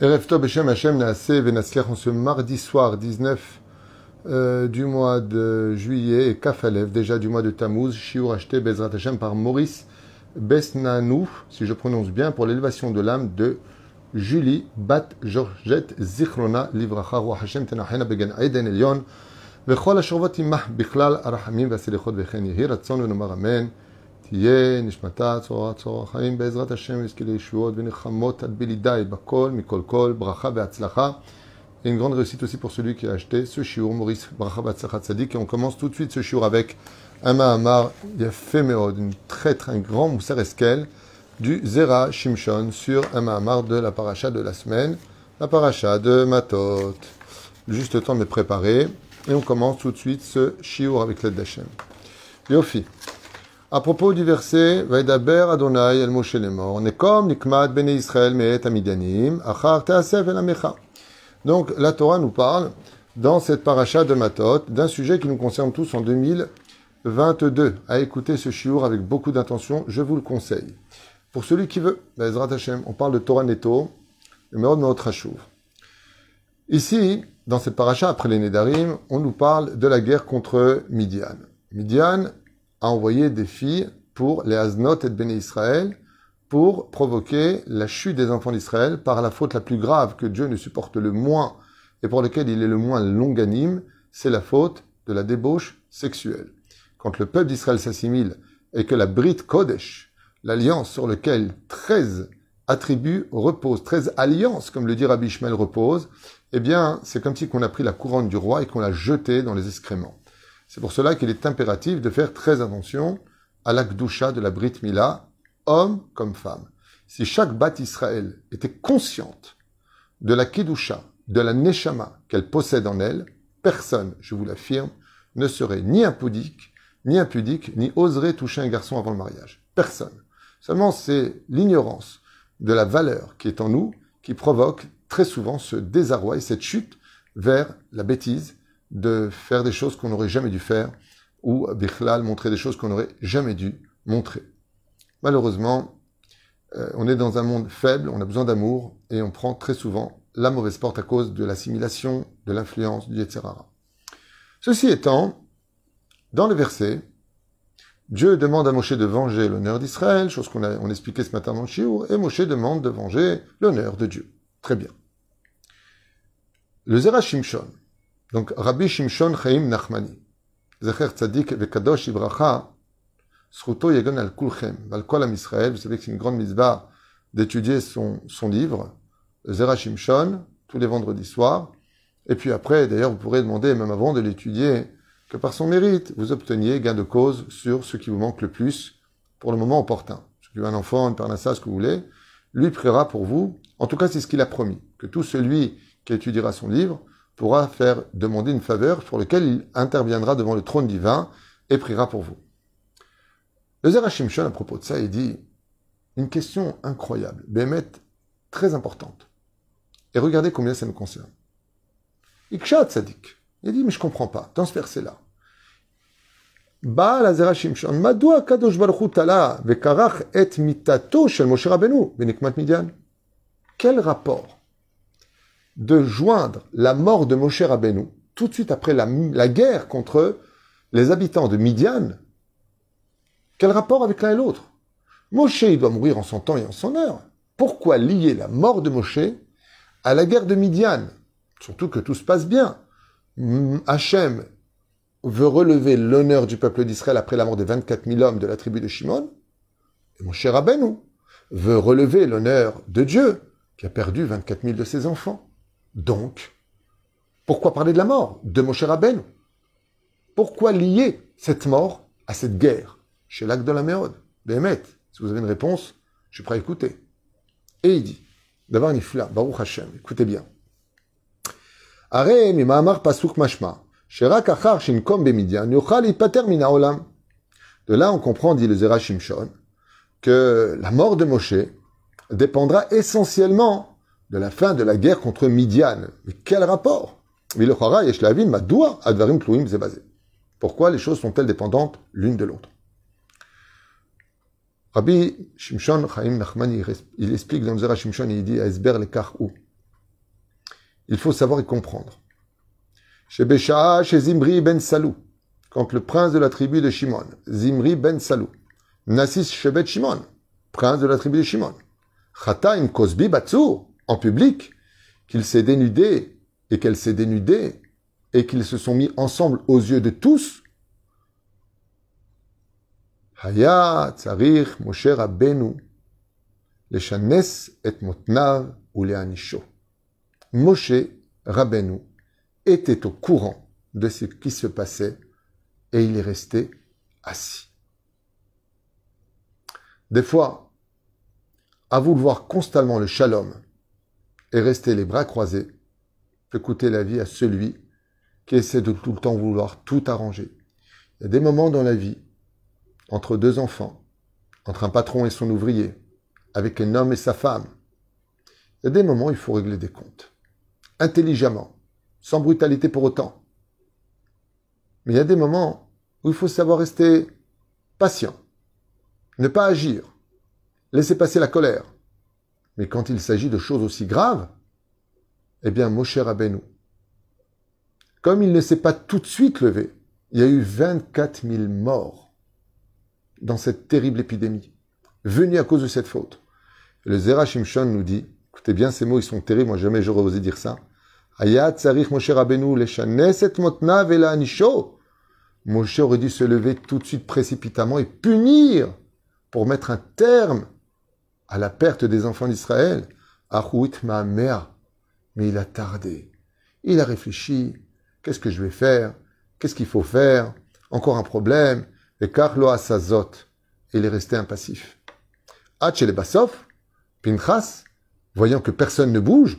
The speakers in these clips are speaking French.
Erev Tov Beshem Hashem Naaseh Venaslech en ce mardi soir 19 euh, du mois de juillet et Kafalev, déjà du mois de Tammuz, Shiur acheté Bezrat Hashem par Maurice Besnanou, si je prononce bien, pour l'élévation de l'âme de Julie Bat Georgette Zichrona Livracha Roi Hashem Tenachena Began Eden Elion וכל השורבות עמך בכלל הרחמים והסליחות וכן יהי רצון ונאמר אמן תהיה נשמתה צורה צורה חיים בעזרת השם ויזכה לישועות ונחמות עד בלידי בכל מכל כל ברכה והצלחה et une grande réussite aussi pour celui qui a acheté ce shiur Maurice Bracha Batzlachat Tzadik et on commence tout de suite ce shiur avec un Mahamar Yafé Meod, une très très grand Moussar Eskel du Zera Shimshon sur un Mahamar de la paracha de la semaine, la paracha de Matot. Juste le temps de me préparer et on commence tout de suite ce shiur avec l'aide d'Hachem. Yofi. À propos du verset, Vaidaber Adonai el Moshe lemor, Nekom nikmat bene Israël me'et amidanim, achar te'asef el amecha. Donc la Torah nous parle, dans cette paracha de Matot, d'un sujet qui nous concerne tous en 2022. À écouter ce shiur avec beaucoup d'intention, je vous le conseille. Pour celui qui veut, Hashem, on parle de Torah Neto, Meod Hashuv. Ici, dans cette paracha, après les Nedarim, on nous parle de la guerre contre Midian. Midian a envoyé des filles pour les Aznot et Béné Israël pour provoquer la chute des enfants d'Israël par la faute la plus grave que Dieu ne supporte le moins et pour laquelle il est le moins longanime, c'est la faute de la débauche sexuelle. Quand le peuple d'Israël s'assimile et que la Brit Kodesh, l'alliance sur laquelle 13 attributs reposent, 13 alliances, comme le dit Rabbi Ishmael, reposent, eh bien, c'est comme si on a pris la couronne du roi et qu'on l'a jetée dans les excréments. C'est pour cela qu'il est impératif de faire très attention à l'akdoucha de la Brit Mila, homme comme femme. Si chaque bat Israël était consciente de la kedusha, de la neshama qu'elle possède en elle, personne, je vous l'affirme, ne serait ni impudique, ni impudique, ni oserait toucher un garçon avant le mariage. Personne. Seulement, c'est l'ignorance de la valeur qui est en nous qui provoque très souvent ce désarroi et cette chute vers la bêtise, de faire des choses qu'on n'aurait jamais dû faire, ou Bichlal montrer des choses qu'on n'aurait jamais dû montrer. Malheureusement, euh, on est dans un monde faible, on a besoin d'amour, et on prend très souvent la mauvaise porte à cause de l'assimilation, de l'influence, du etc. Ceci étant, dans le verset, Dieu demande à Moshe de venger l'honneur d'Israël, chose qu'on a on expliquait ce matin dans le Shiur, et Moshe demande de venger l'honneur de Dieu. Très bien. Le Zera Shimshon, donc Rabbi Shimshon Chaim Nachmani, Zecher Tzadik Vekadosh Ibracha, Sruto Yegon al Kulchem, al Israël, vous savez que c'est une grande mitzvah d'étudier son, son livre, Zera Shimshon, tous les vendredis soirs, et puis après, d'ailleurs, vous pourrez demander, même avant de l'étudier, que par son mérite, vous obteniez gain de cause sur ce qui vous manque le plus pour le moment opportun. Vous avez un enfant, une parnassa, ce que vous voulez, lui priera pour vous. En tout cas, c'est ce qu'il a promis, que tout celui qui étudiera son livre pourra faire demander une faveur pour laquelle il interviendra devant le trône divin et priera pour vous. Le Zerachim à propos de ça, il dit une question incroyable, Bémet, très importante. Et regardez combien ça nous concerne. Ikshat Sadik. Il dit, mais je comprends pas, dans ce verset-là. Baal Kadosh Vekarach et mitato shel Moshe Rabbeinu, Midian. Quel rapport de joindre la mort de Moshe Rabbeinu tout de suite après la, guerre contre les habitants de Midian Quel rapport avec l'un et l'autre? Moshe, doit mourir en son temps et en son heure. Pourquoi lier la mort de Moshe à la guerre de Midian? Surtout que tout se passe bien. Hachem veut relever l'honneur du peuple d'Israël après la mort des 24 000 hommes de la tribu de Shimon. Et mon veut relever l'honneur de Dieu qui a perdu 24 000 de ses enfants. Donc, pourquoi parler de la mort de Moshe Rabbeinu Pourquoi lier cette mort à cette guerre chez l'acte de la Méode Béhémet, si vous avez une réponse, je suis prêt à écouter. Et il dit, d'abord Nifla, Baruch Hashem, écoutez bien. הרי ממאמר פסוק משמע, שרק אחר שינקום במדיין יוכל להיפטר מן העולם. De là, on comprend, dit le Zera Shimshon, que la mort de Moshe dépendra essentiellement de la fin de la guerre contre Midian. Mais quel rapport? Pourquoi les choses sont-elles dépendantes l'une de l'autre? Rabbi Shimshon Chaim Nachman, il explique dans Zera Shimshon, il dit Esber le ou il faut savoir y comprendre. Chez chez Zimri ben Salou, quand le prince de la tribu de Shimon, Zimri ben Salou, Nassis Shebet Shimon, prince de la tribu de Shimon, Chataim Kosbi Batsur, en public, qu'il s'est dénudé et qu'elle s'est dénudée et qu'ils se sont mis ensemble aux yeux de tous. Haya Tsarir Moshe Rabbeinu, Leshanes et Motnav ou Leanisho. Moshe Rabbeinu était au courant de ce qui se passait et il est resté assis. Des fois, à vouloir constamment le shalom et rester les bras croisés, peut coûter la vie à celui qui essaie de tout le temps vouloir tout arranger. Il y a des moments dans la vie, entre deux enfants, entre un patron et son ouvrier, avec un homme et sa femme, il y a des moments où il faut régler des comptes. Intelligemment, sans brutalité pour autant. Mais il y a des moments où il faut savoir rester patient, ne pas agir, laisser passer la colère. Mais quand il s'agit de choses aussi graves, eh bien, Moshe Rabbeinu, comme il ne s'est pas tout de suite levé, il y a eu 24 000 morts dans cette terrible épidémie, venue à cause de cette faute. le Zera Shimshon nous dit, écoutez bien, ces mots, ils sont terribles, moi jamais j'aurais osé dire ça. Ayat Tsarich Moshe. Moshe aurait dû se lever tout de suite précipitamment et punir pour mettre un terme à la perte des enfants d'Israël. Ahuit ma mère. Mais il a tardé. Il a réfléchi. Qu'est-ce que je vais faire? Qu'est-ce qu'il faut faire? Encore un problème. Et Carlo Asazot. Il est resté impassif. Bassof, Pinchas, voyant que personne ne bouge,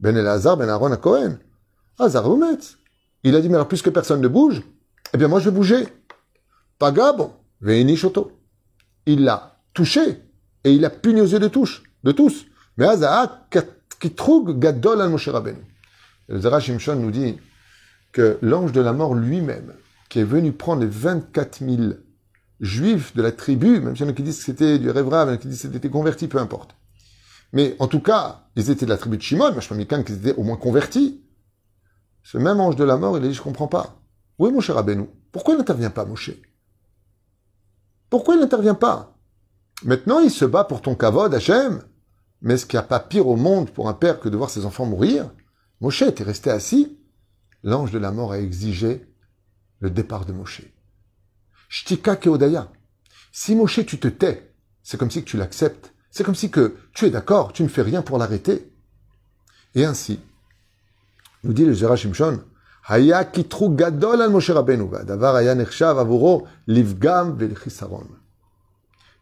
Ben Elazar, Ben Aaron à Cohen. Hazar Il a dit, mais alors puisque personne ne bouge, eh bien moi je vais bouger. Pagabon, Veini Shoto. Il l'a touché et il a puni aux yeux de, touche, de tous. Mais Hazar, qui trouve Gadol al Moshe Rabbeinu? Le Zara Shimshon nous dit que l'ange de la mort lui-même, qui est venu prendre les 24 000 juifs de la tribu, même s'il y en a qui disent que c'était du Révrav, il y en a qui disent que c'était converti, peu importe. Mais en tout cas, ils étaient de la tribu de Shimon, je pense qu'ils étaient au moins convertis. Ce même ange de la mort, il a dit, je comprends pas. Où est Moshe Rabbeinu? Pourquoi il n'intervient pas, Moshe? Pourquoi il n'intervient pas? Maintenant, il se bat pour ton kavod, Hachem. Mais est-ce qu'il n'y a pas pire au monde pour un père que de voir ses enfants mourir? Moshe était resté assis. L'ange de la mort a exigé le départ de Moshe. Shtika Keodaya. Si Moshe, tu te tais, c'est comme si tu l'acceptes. C'est comme si que tu es d'accord, tu ne fais rien pour l'arrêter. Et ainsi, nous dit le Zera Shimshon, Haya gadol al Moshe davar livgam velchisaron.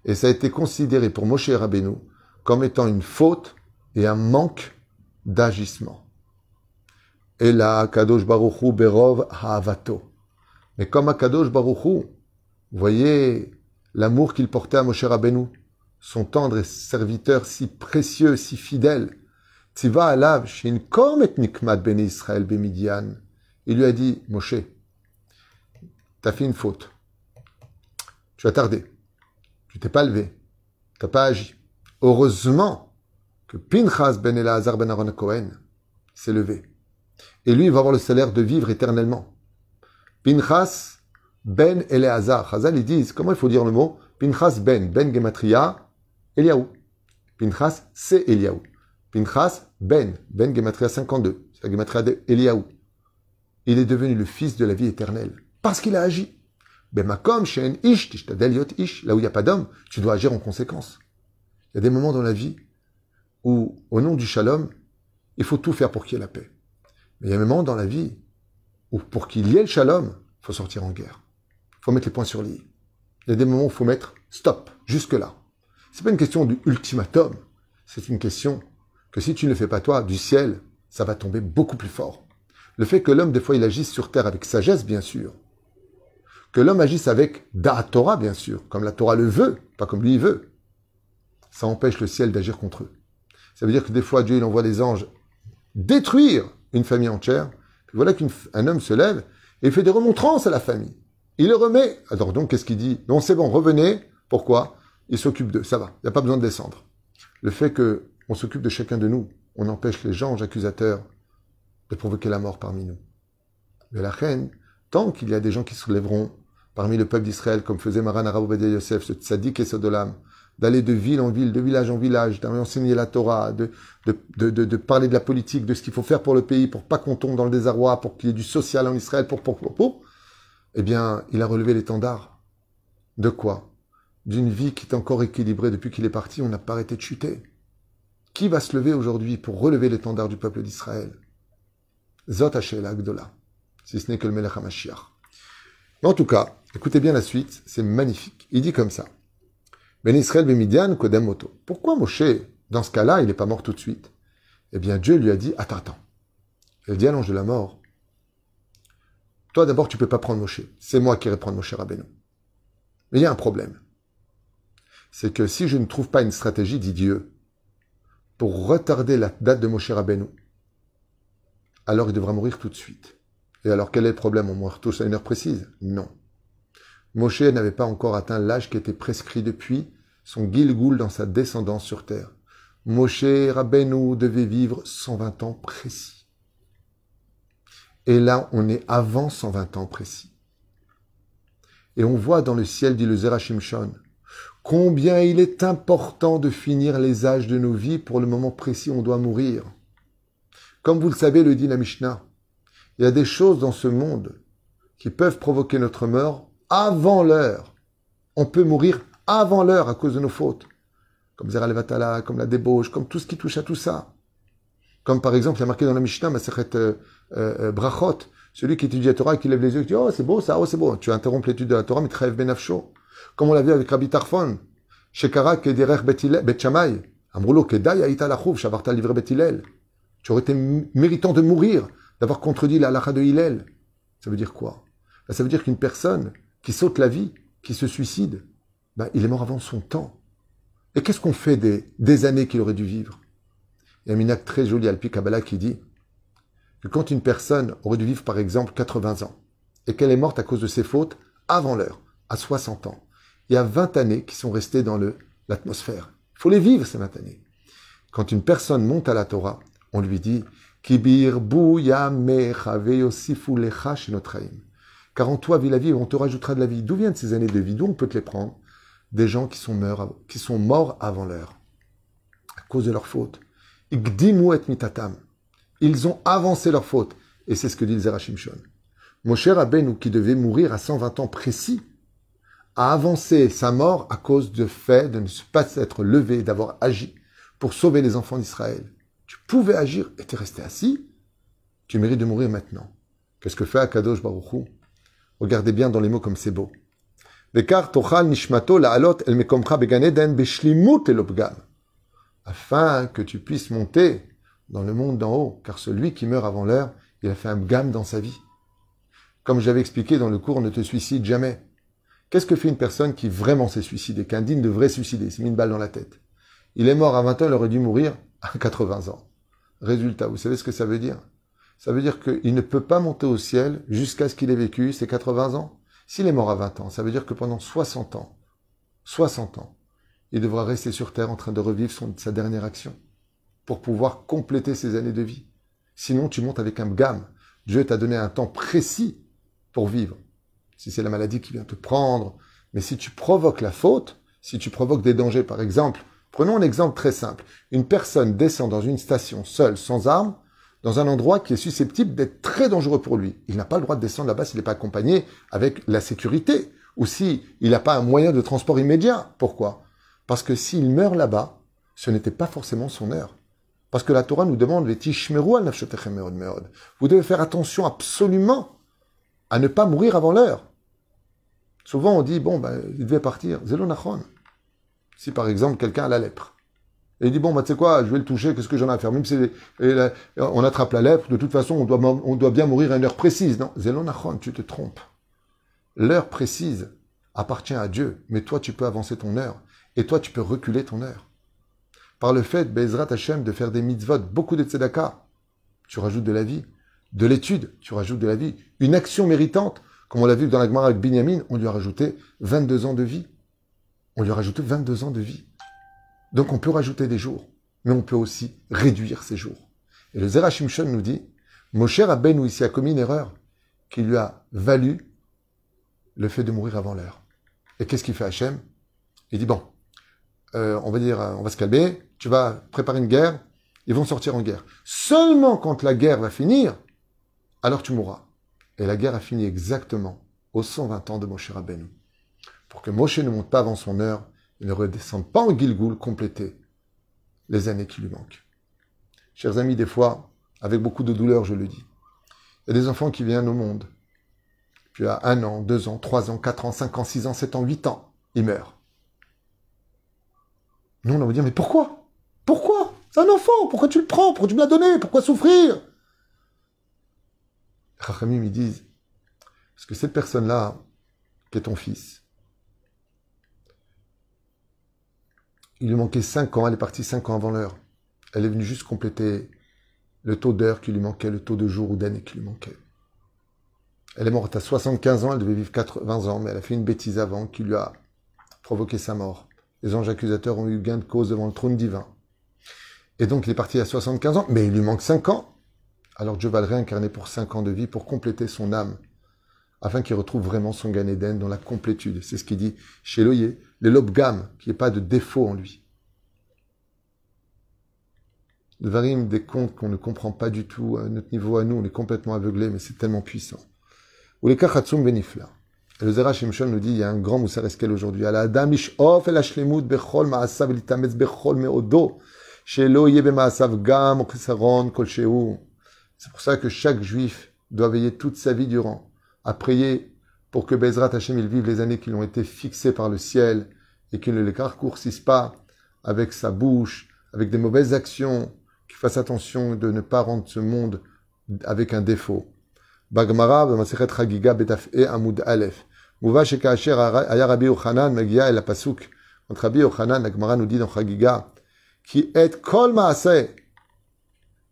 Et ça a été considéré pour Moshe Rabbeinu comme étant une faute et un manque d'agissement. Et là, Kadosh Baruchu Berov Ha'avato. Mais comme Akadosh Baruchu, voyez l'amour qu'il portait à Moshe Rabbeinu, son tendre serviteur si précieux, si fidèle. Alav shin kom et nikmat ben Israël bemidian. Il lui a dit, Moshe, t'as fait une faute. Tu as tardé. Tu t'es pas levé. T'as pas agi. Heureusement que Pinchas ben Elazar ben Aaron Cohen s'est levé. Et lui, il va avoir le salaire de vivre éternellement. Pinchas ben Eleazar. Chazal, ils disent, comment il faut dire le mot? Pinchas ben, ben gematria, Eliaou. Pinchas, c'est Eliaou. Pinchas ben, ben gematria 52. C'est la gematria d'Eliaou. Il est devenu le fils de la vie éternelle. Parce qu'il a agi. Ben makom, shen ish, ish. Là où il n'y a pas d'homme, tu dois agir en conséquence. Il y a des moments dans la vie où, au nom du shalom, il faut tout faire pour qu'il y ait la paix. Mais il y a des moments dans la vie où, pour qu'il y ait le shalom, il faut sortir en guerre. Il faut mettre les points sur les Il y a des moments où il faut mettre stop, jusque-là. C'est pas une question du ultimatum. C'est une question que si tu ne le fais pas toi, du ciel, ça va tomber beaucoup plus fort. Le fait que l'homme, des fois, il agisse sur terre avec sagesse, bien sûr. Que l'homme agisse avec da Torah, bien sûr, comme la Torah le veut, pas comme lui il veut ça empêche le ciel d'agir contre eux. Ça veut dire que des fois, Dieu, il envoie des anges détruire une famille entière. Voilà qu'un homme se lève et fait des remontrances à la famille. Il le remet. Alors donc, qu'est-ce qu'il dit? Non, c'est bon, revenez. Pourquoi? Il s'occupe d'eux. Ça va. Il n'y a pas besoin de descendre. Le fait que on s'occupe de chacun de nous, on empêche les gens accusateurs de provoquer la mort parmi nous. Mais la reine, tant qu'il y a des gens qui se lèveront parmi le peuple d'Israël, comme faisait Maran Araboubadi Yosef, ce tzaddik et Sodolam, d'aller de ville en ville, de village en village, d'enseigner la Torah, de, de, de, de, parler de la politique, de ce qu'il faut faire pour le pays, pour pas qu'on tombe dans le désarroi, pour qu'il y ait du social en Israël, pour, pour, eh bien, il a relevé l'étendard. De quoi? D'une vie qui est encore équilibrée depuis qu'il est parti, on n'a pas arrêté de chuter. Qui va se lever aujourd'hui pour relever l'étendard du peuple d'Israël? Zot Agdola, si ce n'est que le Melech HaMashiach. En tout cas, écoutez bien la suite, c'est magnifique. Il dit comme ça. Ben Israël Bemidian Kodem Moto. Pourquoi Moshe, dans ce cas-là, il n'est pas mort tout de suite? Eh bien, Dieu lui a dit, attends, attends. Elle dit à l'ange de la mort, toi d'abord, tu peux pas prendre Moshe. C'est moi qui irai prendre Moshe Rabbeinu. Mais il y a un problème. C'est que si je ne trouve pas une stratégie, dit Dieu, pour retarder la date de Moshe Rabbeinu, alors il devra mourir tout de suite. Et alors quel est le problème? On meurt tous à une heure précise? Non. Moshe n'avait pas encore atteint l'âge qui était prescrit depuis son Gilgoul dans sa descendance sur terre. Moshe Rabbeinu devait vivre 120 ans précis. Et là, on est avant 120 ans précis. Et on voit dans le ciel, dit le Zerachimshon, combien il est important de finir les âges de nos vies pour le moment précis où on doit mourir. Comme vous le savez, le dit la Mishnah, il y a des choses dans ce monde qui peuvent provoquer notre mort avant l'heure. On peut mourir avant l'heure à cause de nos fautes. Comme Zera Levatala, comme la débauche, comme tout ce qui touche à tout ça. Comme par exemple, il y a marqué dans la Mishnah, Masechet euh, euh, Brachot, celui qui étudie la Torah et qui lève les yeux et qui dit Oh, c'est beau ça, oh, c'est beau. Tu interromps l'étude de la Torah, mais trêve benafsho. Comme on l'a vu avec Rabbi Tarfon, Shekara Kederech Bet Shamay, Amroulo Kedai Aïta Lachouv, Shavarta Livre Bet Tu aurais été méritant de mourir, d'avoir contredit la halakha de Hillel. Ça veut dire quoi? Ben, Ça veut dire qu'une personne qui saute la vie, qui se suicide, ben, il est mort avant son temps. Et qu'est-ce qu'on fait des, des années qu'il aurait dû vivre? Il y a une acte très jolie, Alpi Kabbalah, qui dit que quand une personne aurait dû vivre, par exemple, 80 ans, et qu'elle est morte à cause de ses fautes avant l'heure, à 60 ans, il y a 20 années qui sont restées dans l'atmosphère. Il faut les vivre, ces 20 années. Quand une personne monte à la Torah, on lui dit Kibir lecha car en toi vit la vie on te rajoutera de la vie. D'où viennent ces années de vie? D'où on peut te les prendre? Des gens qui sont, morts, qui sont morts avant l'heure, à cause de leur faute. Ils ont avancé leur faute. Et c'est ce que dit le Zerachimshon. Moshe Rabbeinu, qui devait mourir à 120 ans précis, a avancé sa mort à cause du fait de ne pas être levé, d'avoir agi pour sauver les enfants d'Israël. Tu pouvais agir et tu es resté assis. Tu mérites de mourir maintenant. Qu'est-ce que fait Akadosh Baruchou Regardez bien dans les mots comme c'est beau. Afin que tu puisses monter dans le monde d'en haut, car celui qui meurt avant l'heure, il a fait un gamme dans sa vie. Comme j'avais expliqué dans le cours, ne te suicide jamais. Qu'est-ce que fait une personne qui vraiment s'est suicidée, qu'un digne devrait suicider, s'est mis une balle dans la tête Il est mort à 20 ans, il aurait dû mourir à 80 ans. Résultat, vous savez ce que ça veut dire? Ça veut dire qu'il ne peut pas monter au ciel jusqu'à ce qu'il ait vécu ses 80 ans. S'il est mort à 20 ans, ça veut dire que pendant 60 ans, 60 ans, il devra rester sur terre en train de revivre sa dernière action pour pouvoir compléter ses années de vie. Sinon, tu montes avec un gamme. Dieu t'a donné un temps précis pour vivre. Si c'est la maladie qui vient te prendre, mais si tu provoques la faute, si tu provoques des dangers, par exemple, prenons un exemple très simple. Une personne descend dans une station seule, sans armes, dans un endroit qui est susceptible d'être très dangereux pour lui. Il n'a pas le droit de descendre là-bas s'il n'est pas accompagné avec la sécurité ou s'il n'a pas un moyen de transport immédiat. Pourquoi? Parce que s'il meurt là-bas, ce n'était pas forcément son heure. Parce que la Torah nous demande Vous devez faire attention absolument à ne pas mourir avant l'heure. Souvent on dit, bon, ben, il devait partir. Zelonachon. Si par exemple quelqu'un a la lèpre, et il dit, bon, bah, tu sais quoi, je vais le toucher, qu'est-ce que j'en ai à faire? Même si on attrape la lèpre, de toute façon, on doit, bien mourir à une heure précise. Non, Zelonachon, tu te trompes. L'heure précise appartient à Dieu, mais toi, tu peux avancer ton heure, et toi, tu peux reculer ton heure. Par le fait, Bezrat Hashem, de faire des mitzvot, beaucoup de tzedaka, tu rajoutes de la vie. De l'étude, tu rajoutes de la vie. Une action méritante, comme on l'a vu dans la Gemara avec Binyamin, on lui a rajouté 22 ans de vie. On lui a rajouté 22 ans de vie. Donc on peut rajouter des jours, mais on peut aussi réduire ces jours. Et le Zerachimshon nous dit, Moshe Rabbeinu ici a commis une erreur qui lui a valu le fait de mourir avant l'heure. Et qu'est-ce qu'il fait Hachem? Il dit bon, euh, on va dire, on va se calmer, tu vas préparer une guerre, ils vont sortir en guerre. Seulement quand la guerre va finir, alors tu mourras. Et la guerre a fini exactement aux 120 ans de Moshe Rabbeinu. Pour que Moshe ne monte pas avant son heure, il ne redescende pas en Gilgoul compléter les années qui lui manquent. Chers amis, des fois, avec beaucoup de douleur, je le dis, il y a des enfants qui viennent au monde, puis à un an, deux ans, trois ans, quatre ans, cinq ans, six ans, sept ans, huit ans, ils meurent. Nous, on va dire, mais pourquoi? Pourquoi? C'est un enfant, pourquoi tu le prends? Pourquoi tu me l'as donné? Pourquoi souffrir? Rachamim, ils disent, parce que cette personne-là, qui est ton fils, il lui manquait cinq ans, elle est partie cinq ans avant l'heure. Elle est venue juste compléter le taux d'heure qui lui manquait, le taux de jours ou d'années qui lui manquait. Elle est morte à 75 ans, elle devait vivre 80 ans, mais elle a fait une bêtise avant qui lui a provoqué sa mort. Les anges accusateurs ont eu gain de cause devant le trône divin. Et donc il est parti à 75 ans, mais il lui manque 5 ans. Alors Dieu va le réincarner pour 5 ans de vie pour compléter son âme, afin qu'il retrouve vraiment son Gan Eden dans la complétude. C'est ce qu'il dit chez Loyer, les lobgam, qu'il n'y ait pas de défaut en lui. Le varim des contes qu'on ne comprend pas du tout, à notre niveau à nous, on est complètement aveuglé, mais c'est tellement puissant. Ou les kachatsum benifla. Le Zera Shimshon nous dit, il y a un grand Moussar Eskel aujourd'hui. Ala adam of el hashlemut bechol ma'asav litametz bechol me'odo. Shelo yebe ma'asav gam chisaron kol C'est pour ça que chaque juif doit veiller toute sa vie durant à prier pour que Bezrat Hashem il vive les années qui lui ont été fixées par le ciel et qu'il ne les raccourcisse pas avec sa bouche, avec des mauvaises actions, qu'il fasse attention de ne pas rendre ce monde avec un défaut. Bagmara, Masechet Chagiga, Betaf E, Amud Aleph. Mouva Shekaasher, Aya Rabbi Yochanan, Magia et la Pasuk. Entre Rabbi Yochanan, la Gemara nous dit dans Chagiga, qui est Kol Maaseh,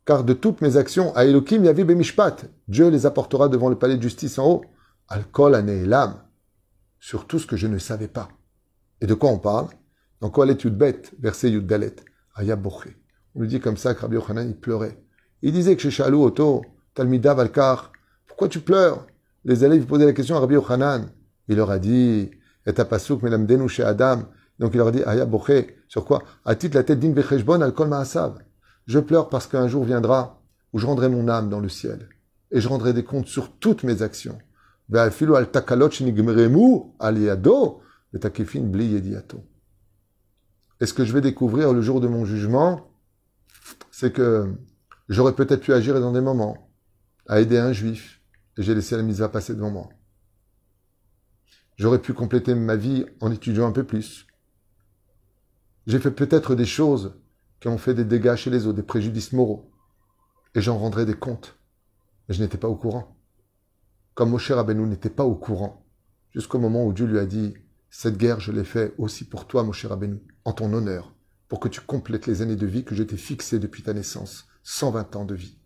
car de toutes mes actions, à Elohim Yavi Bemishpat, Dieu les apportera devant le palais de justice en haut, Al Kol Aneelam, sur tout ce que je ne savais pas. Et de quoi on parle? Dans quoi l'étude bête, verset Yud Dalet, Aya Boché. On lui dit comme ça que Rabbi Yochanan, il pleurait. Il disait que chez Shalou Oto, Talmida Valkar, pourquoi tu pleures? Les élèves posaient la question à Rabbi Yochanan. Il leur a dit, et pasuk melamdenu chez Adam. Donc il leur a dit, aya boché, sur quoi? A titre la tête din becheshbon al kol ma'asav. Je pleure parce qu'un jour viendra où je rendrai mon âme dans le ciel. Et je rendrai des comptes sur toutes mes actions. Al takalot al yado, bli Et ce que je vais découvrir le jour de mon jugement, c'est que j'aurais peut-être pu agir dans des moments à aider un juif, et j'ai laissé la mise à passer devant moi. J'aurais pu compléter ma vie en étudiant un peu plus. J'ai fait peut-être des choses qui ont fait des dégâts chez les autres, des préjudices moraux. Et j'en rendrai des comptes. Mais je n'étais pas au courant. Comme Moshe Rabbeinu n'était pas au courant, jusqu'au moment où Dieu lui a dit, cette guerre, je l'ai fait aussi pour toi, Moshe Rabbeinu, en ton honneur, pour que tu complètes les années de vie que je t'ai fixées depuis ta naissance, 120 ans de vie.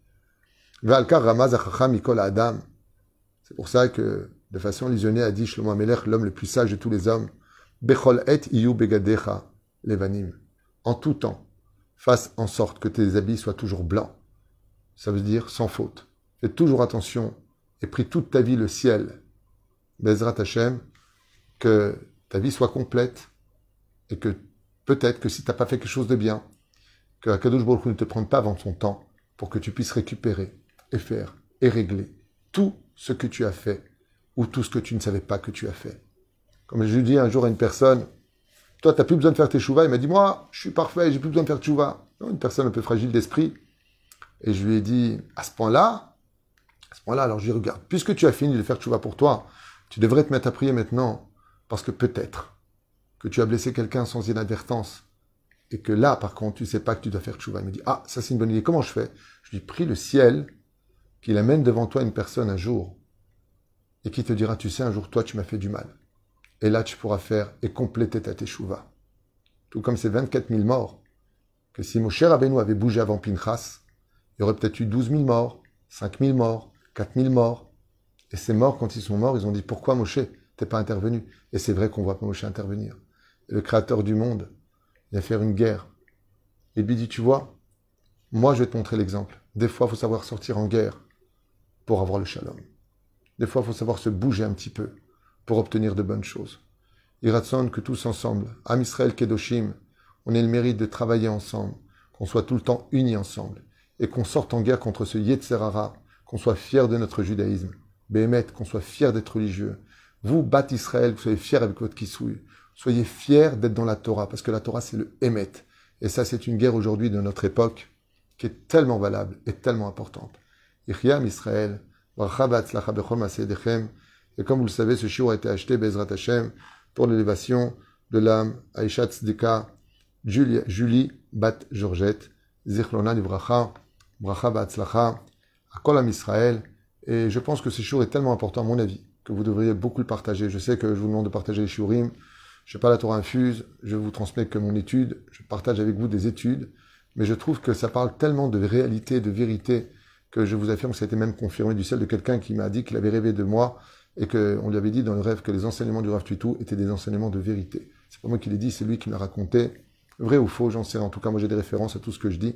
Adam, c'est pour ça que, de façon illusionnée, a dit Shlomo Amelech, l'homme le plus sage de tous les hommes, Bechol et iyu begadecha levanim. En tout temps, fasse en sorte que tes habits soient toujours blancs. Ça veut dire sans faute. Fais toujours attention et prie toute ta vie le ciel. Bezrat Hashem, que ta vie soit complète et que peut-être que si tu n'as pas fait quelque chose de bien, que Akadosh Baruch ne te prenne pas avant ton temps pour que tu puisses récupérer et faire et régler tout ce que tu as fait ou tout ce que tu ne savais pas que tu as fait. Comme je lui dis un jour à une personne, toi, tu n'as plus besoin de faire tes chouvas. Il m'a dit, moi, je suis parfait, j'ai plus besoin de faire de chouvas. Une personne un peu fragile d'esprit. Et je lui ai dit, à ce point-là, à ce point-là, alors je lui regarde, puisque tu as fini de faire chouvas pour toi, tu devrais te mettre à prier maintenant, parce que peut-être que tu as blessé quelqu'un sans inadvertance, et que là, par contre, tu sais pas que tu dois faire chouvas. Il me dit, ah, ça c'est une bonne idée, comment je fais? Je lui prie le ciel qu'il amène devant toi une personne un jour et qui te dira, tu sais, un jour, toi, tu m'as fait du mal. Et là, tu pourras faire et compléter ta teshuva. Tout comme ces 24 000 morts, que si Moshe Rabbeinu avait bougé avant Pinchas, il y aurait peut-être eu 12 000 morts, 5 000 morts, 4 000 morts. Et ces morts, quand ils sont morts, ils ont dit, pourquoi Moshe T'es pas intervenu? Et c'est vrai qu'on voit pas Moshe intervenir. Et le créateur du monde, il va faire une guerre. Et lui dit, tu vois, moi, je vais te montrer l'exemple. Des fois, il faut savoir sortir en guerre pour avoir le shalom. Des fois, il faut savoir se bouger un petit peu pour obtenir de bonnes choses. Iratson, que tous ensemble, Am Israël Kedoshim, on ait le mérite de travailler ensemble, qu'on soit tout le temps unis ensemble, et qu'on sorte en guerre contre ce Yetzerara, qu'on soit fiers de notre judaïsme, Béhémet, qu'on soit fiers d'être religieux. Vous, Bat Israël, vous soyez fiers avec votre kissouille. Soyez fiers d'être dans la Torah, parce que la Torah, c'est le Hémet. Et ça, c'est une guerre aujourd'hui de notre époque qui est tellement valable et tellement importante. Ichiam Israël, et comme vous le savez, ce shiur a été acheté, Bezrat Hashem, pour l'élévation de l'âme Aishat Tzedeka, Julie, Bat Georgette, Zichlona Livracha, Bracha Batzlacha, Akolam Israël. Et je pense que ce shiur est tellement important, à mon avis, que vous devriez beaucoup le partager. Je sais que je vous demande de partager les shiurim. Je n'ai pas la Torah infuse, je vous transmets que mon étude, je partage avec vous des études, mais je trouve que ça parle tellement de réalité, de vérité, que je vous affirme que ça a été même confirmé du ciel de quelqu'un qui m'a dit qu'il avait rêvé de moi et qu'on lui avait dit dans le rêve que les enseignements du Rav étaient des enseignements de vérité. C'est pas moi qui l'ai dit, c'est lui qui m'a raconté. Vrai ou faux, j'en sais. En tout cas, moi j'ai des références à tout ce que je dis.